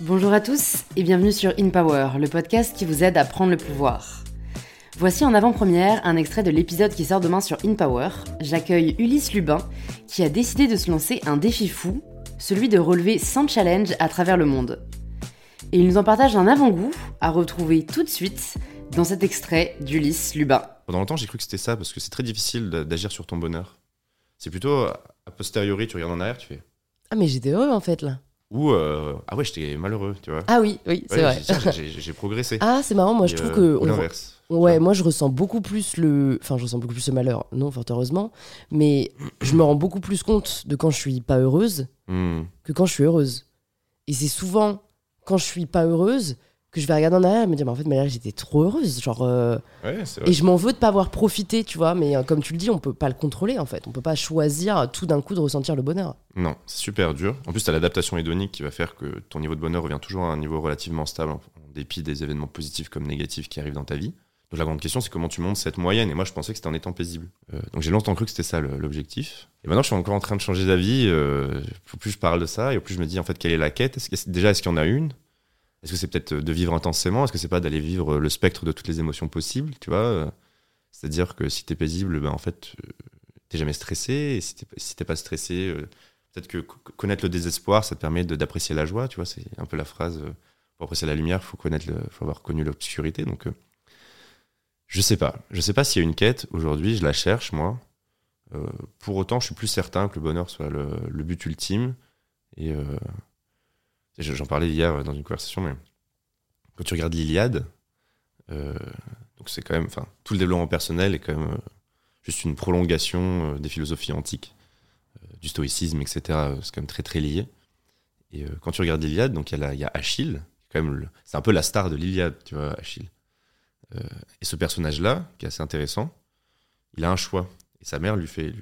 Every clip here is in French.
Bonjour à tous et bienvenue sur In Power, le podcast qui vous aide à prendre le pouvoir. Voici en avant-première un extrait de l'épisode qui sort demain sur In Power. J'accueille Ulysse Lubin qui a décidé de se lancer un défi fou, celui de relever 100 challenges à travers le monde. Et il nous en partage un avant-goût à retrouver tout de suite dans cet extrait d'Ulysse Lubin. Pendant longtemps, j'ai cru que c'était ça parce que c'est très difficile d'agir sur ton bonheur. C'est plutôt a posteriori, tu regardes en arrière, tu fais. Ah, mais j'étais heureux en fait là. Ou euh, ah ouais, j'étais malheureux, tu vois. Ah oui, oui, c'est Ouais, vrai. j'ai- progressé. Ah, c'est marrant, moi je trouve euh, que. on- l'inverse. Ouais, moi je ressens beaucoup plus le. Enfin, je ressens beaucoup plus le malheur, non, fort heureusement. Mais je me rends beaucoup plus compte de quand je suis pas heureuse Hmm. que quand je suis heureuse. Et c'est souvent quand je suis pas heureuse que je vais regarder en arrière et me dire, mais en fait, mais là j'étais trop heureuse. Genre. euh, Ouais. Et je m'en veux de pas avoir profité, tu vois. Mais euh, comme tu le dis, on peut pas le contrôler en fait. On peut pas choisir tout d'un coup de ressentir le bonheur. Non, c'est super dur. En plus, t'as l'adaptation hédonique qui va faire que ton niveau de bonheur revient toujours à un niveau relativement stable, en dépit des événements positifs comme négatifs qui arrivent dans ta vie. Donc la grande question, c'est comment tu montes cette moyenne. Et moi, je pensais que c'était en étant paisible. Euh, donc j'ai longtemps cru que c'était ça l'objectif. Et maintenant, je suis encore en train de changer d'avis. Au plus je parle de ça, et au plus je me dis en fait quelle est la quête? Que- déjà, est-ce qu'il y en a une? Est-ce que c'est peut-être de vivre intensément? Est-ce que c'est pas d'aller vivre le spectre de toutes les émotions possibles Tu vois Euh, C'est-à-dire que si t'es paisible, ben en fait, euh, t'es jamais stressé. Et si t'es pas stressé, euh, peut-être que co- connaître le désespoir, ça te permet d'apprécier la joie. Tu vois, c'est un peu la phrase. euh, pour apprécier la lumière, faut connaître, faut avoir connu l'obscurité. Donc, euh, je sais pas. Je sais pas s'il y a une quête aujourd'hui. Je la cherche moi. Euh, pour autant, je suis plus certain que le bonheur soit le, but ultime. Euh, et j'en parlais hier dans une conversation, mais quand tu regardes l'Iliade, euh, c'est quand même, enfin, tout le développement personnel est quand même euh, juste une prolongation euh, des philosophies antiques, euh, du stoïcisme, etc. euh, C'est quand même très très lié. Et euh, quand tu regardes l'Iliade, il y, a Achille, c'est un peu la star de l'Iliade, tu vois, Achille. Euh, et ce personnage-là, qui est assez intéressant, il a un choix. Et sa mère lui fait,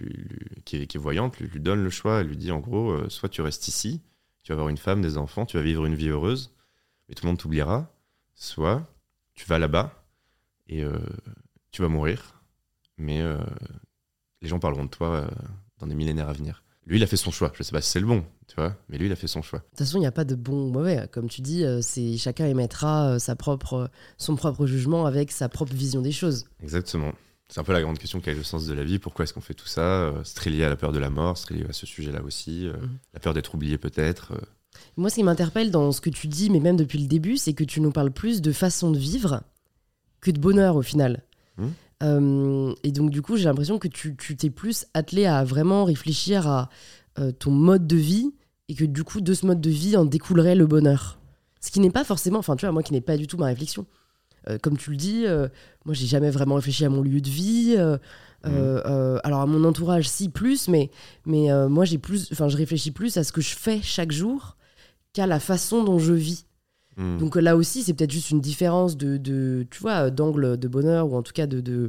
qui, est, voyante, lui, donne le choix. Elle lui dit en gros, euh, soit tu restes ici, tu vas avoir une femme, des enfants, tu vas vivre une vie heureuse, mais tout le monde t'oubliera. Soit tu vas là-bas et euh, tu vas mourir, mais euh, les gens parleront de toi euh, dans des millénaires à venir. Lui, il a fait son choix. Je sais pas si c'est le bon, tu vois, mais lui, il a fait son choix. De toute façon, il n'y a pas de bon ou mauvais. Comme tu dis, c'est chacun émettra sa propre, son propre jugement avec sa propre vision des choses. Exactement. C'est un peu la grande question quel est le sens de la vie Pourquoi est-ce qu'on fait tout ça? Euh, C'est très lié à la peur de la mort, c'est très lié à ce sujet-là aussi. euh, Mhm. La peur d'être oublié peut-être. euh. Moi, ce qui m'interpelle dans ce que tu dis, mais même depuis le début, c'est que tu nous parles plus de façon de vivre que de bonheur au final. Euh, et donc, du coup, j'ai l'impression que tu t'es plus attelé à vraiment réfléchir à euh, ton mode de vie et que du coup, de ce mode de vie en découlerait le bonheur. Ce qui n'est pas forcément, enfin, tu vois, moi qui n'est pas du tout ma réflexion. Euh, comme tu le dis, euh, moi, j'ai jamais vraiment réfléchi à mon lieu de vie. euh, euh, euh, alors, à mon entourage, si, plus, mais, mais euh, moi, j'ai plus, enfin, je réfléchis plus à ce que je fais chaque jour qu'à la façon dont je vis. Mhm. Donc là aussi, c'est peut-être juste une différence de, de tu vois, d'angle de bonheur ou en tout cas de, de,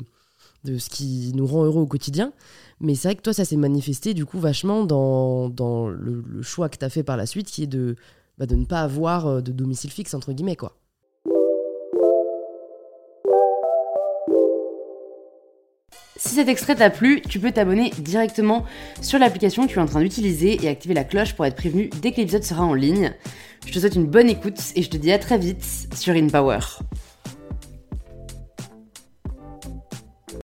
de ce qui nous rend heureux au quotidien. Mais c'est vrai que toi, ça s'est manifesté du coup vachement dans, dans le, le choix que tu as fait par la suite, qui est de, bah, de ne pas avoir de domicile fixe, entre guillemets, quoi. Si cet extrait t'a plu, tu peux t'abonner directement sur l'application que tu es en train d'utiliser et activer la cloche pour être prévenu dès que l'épisode sera en ligne. Je te souhaite une bonne écoute et je te dis à très vite sur InPower.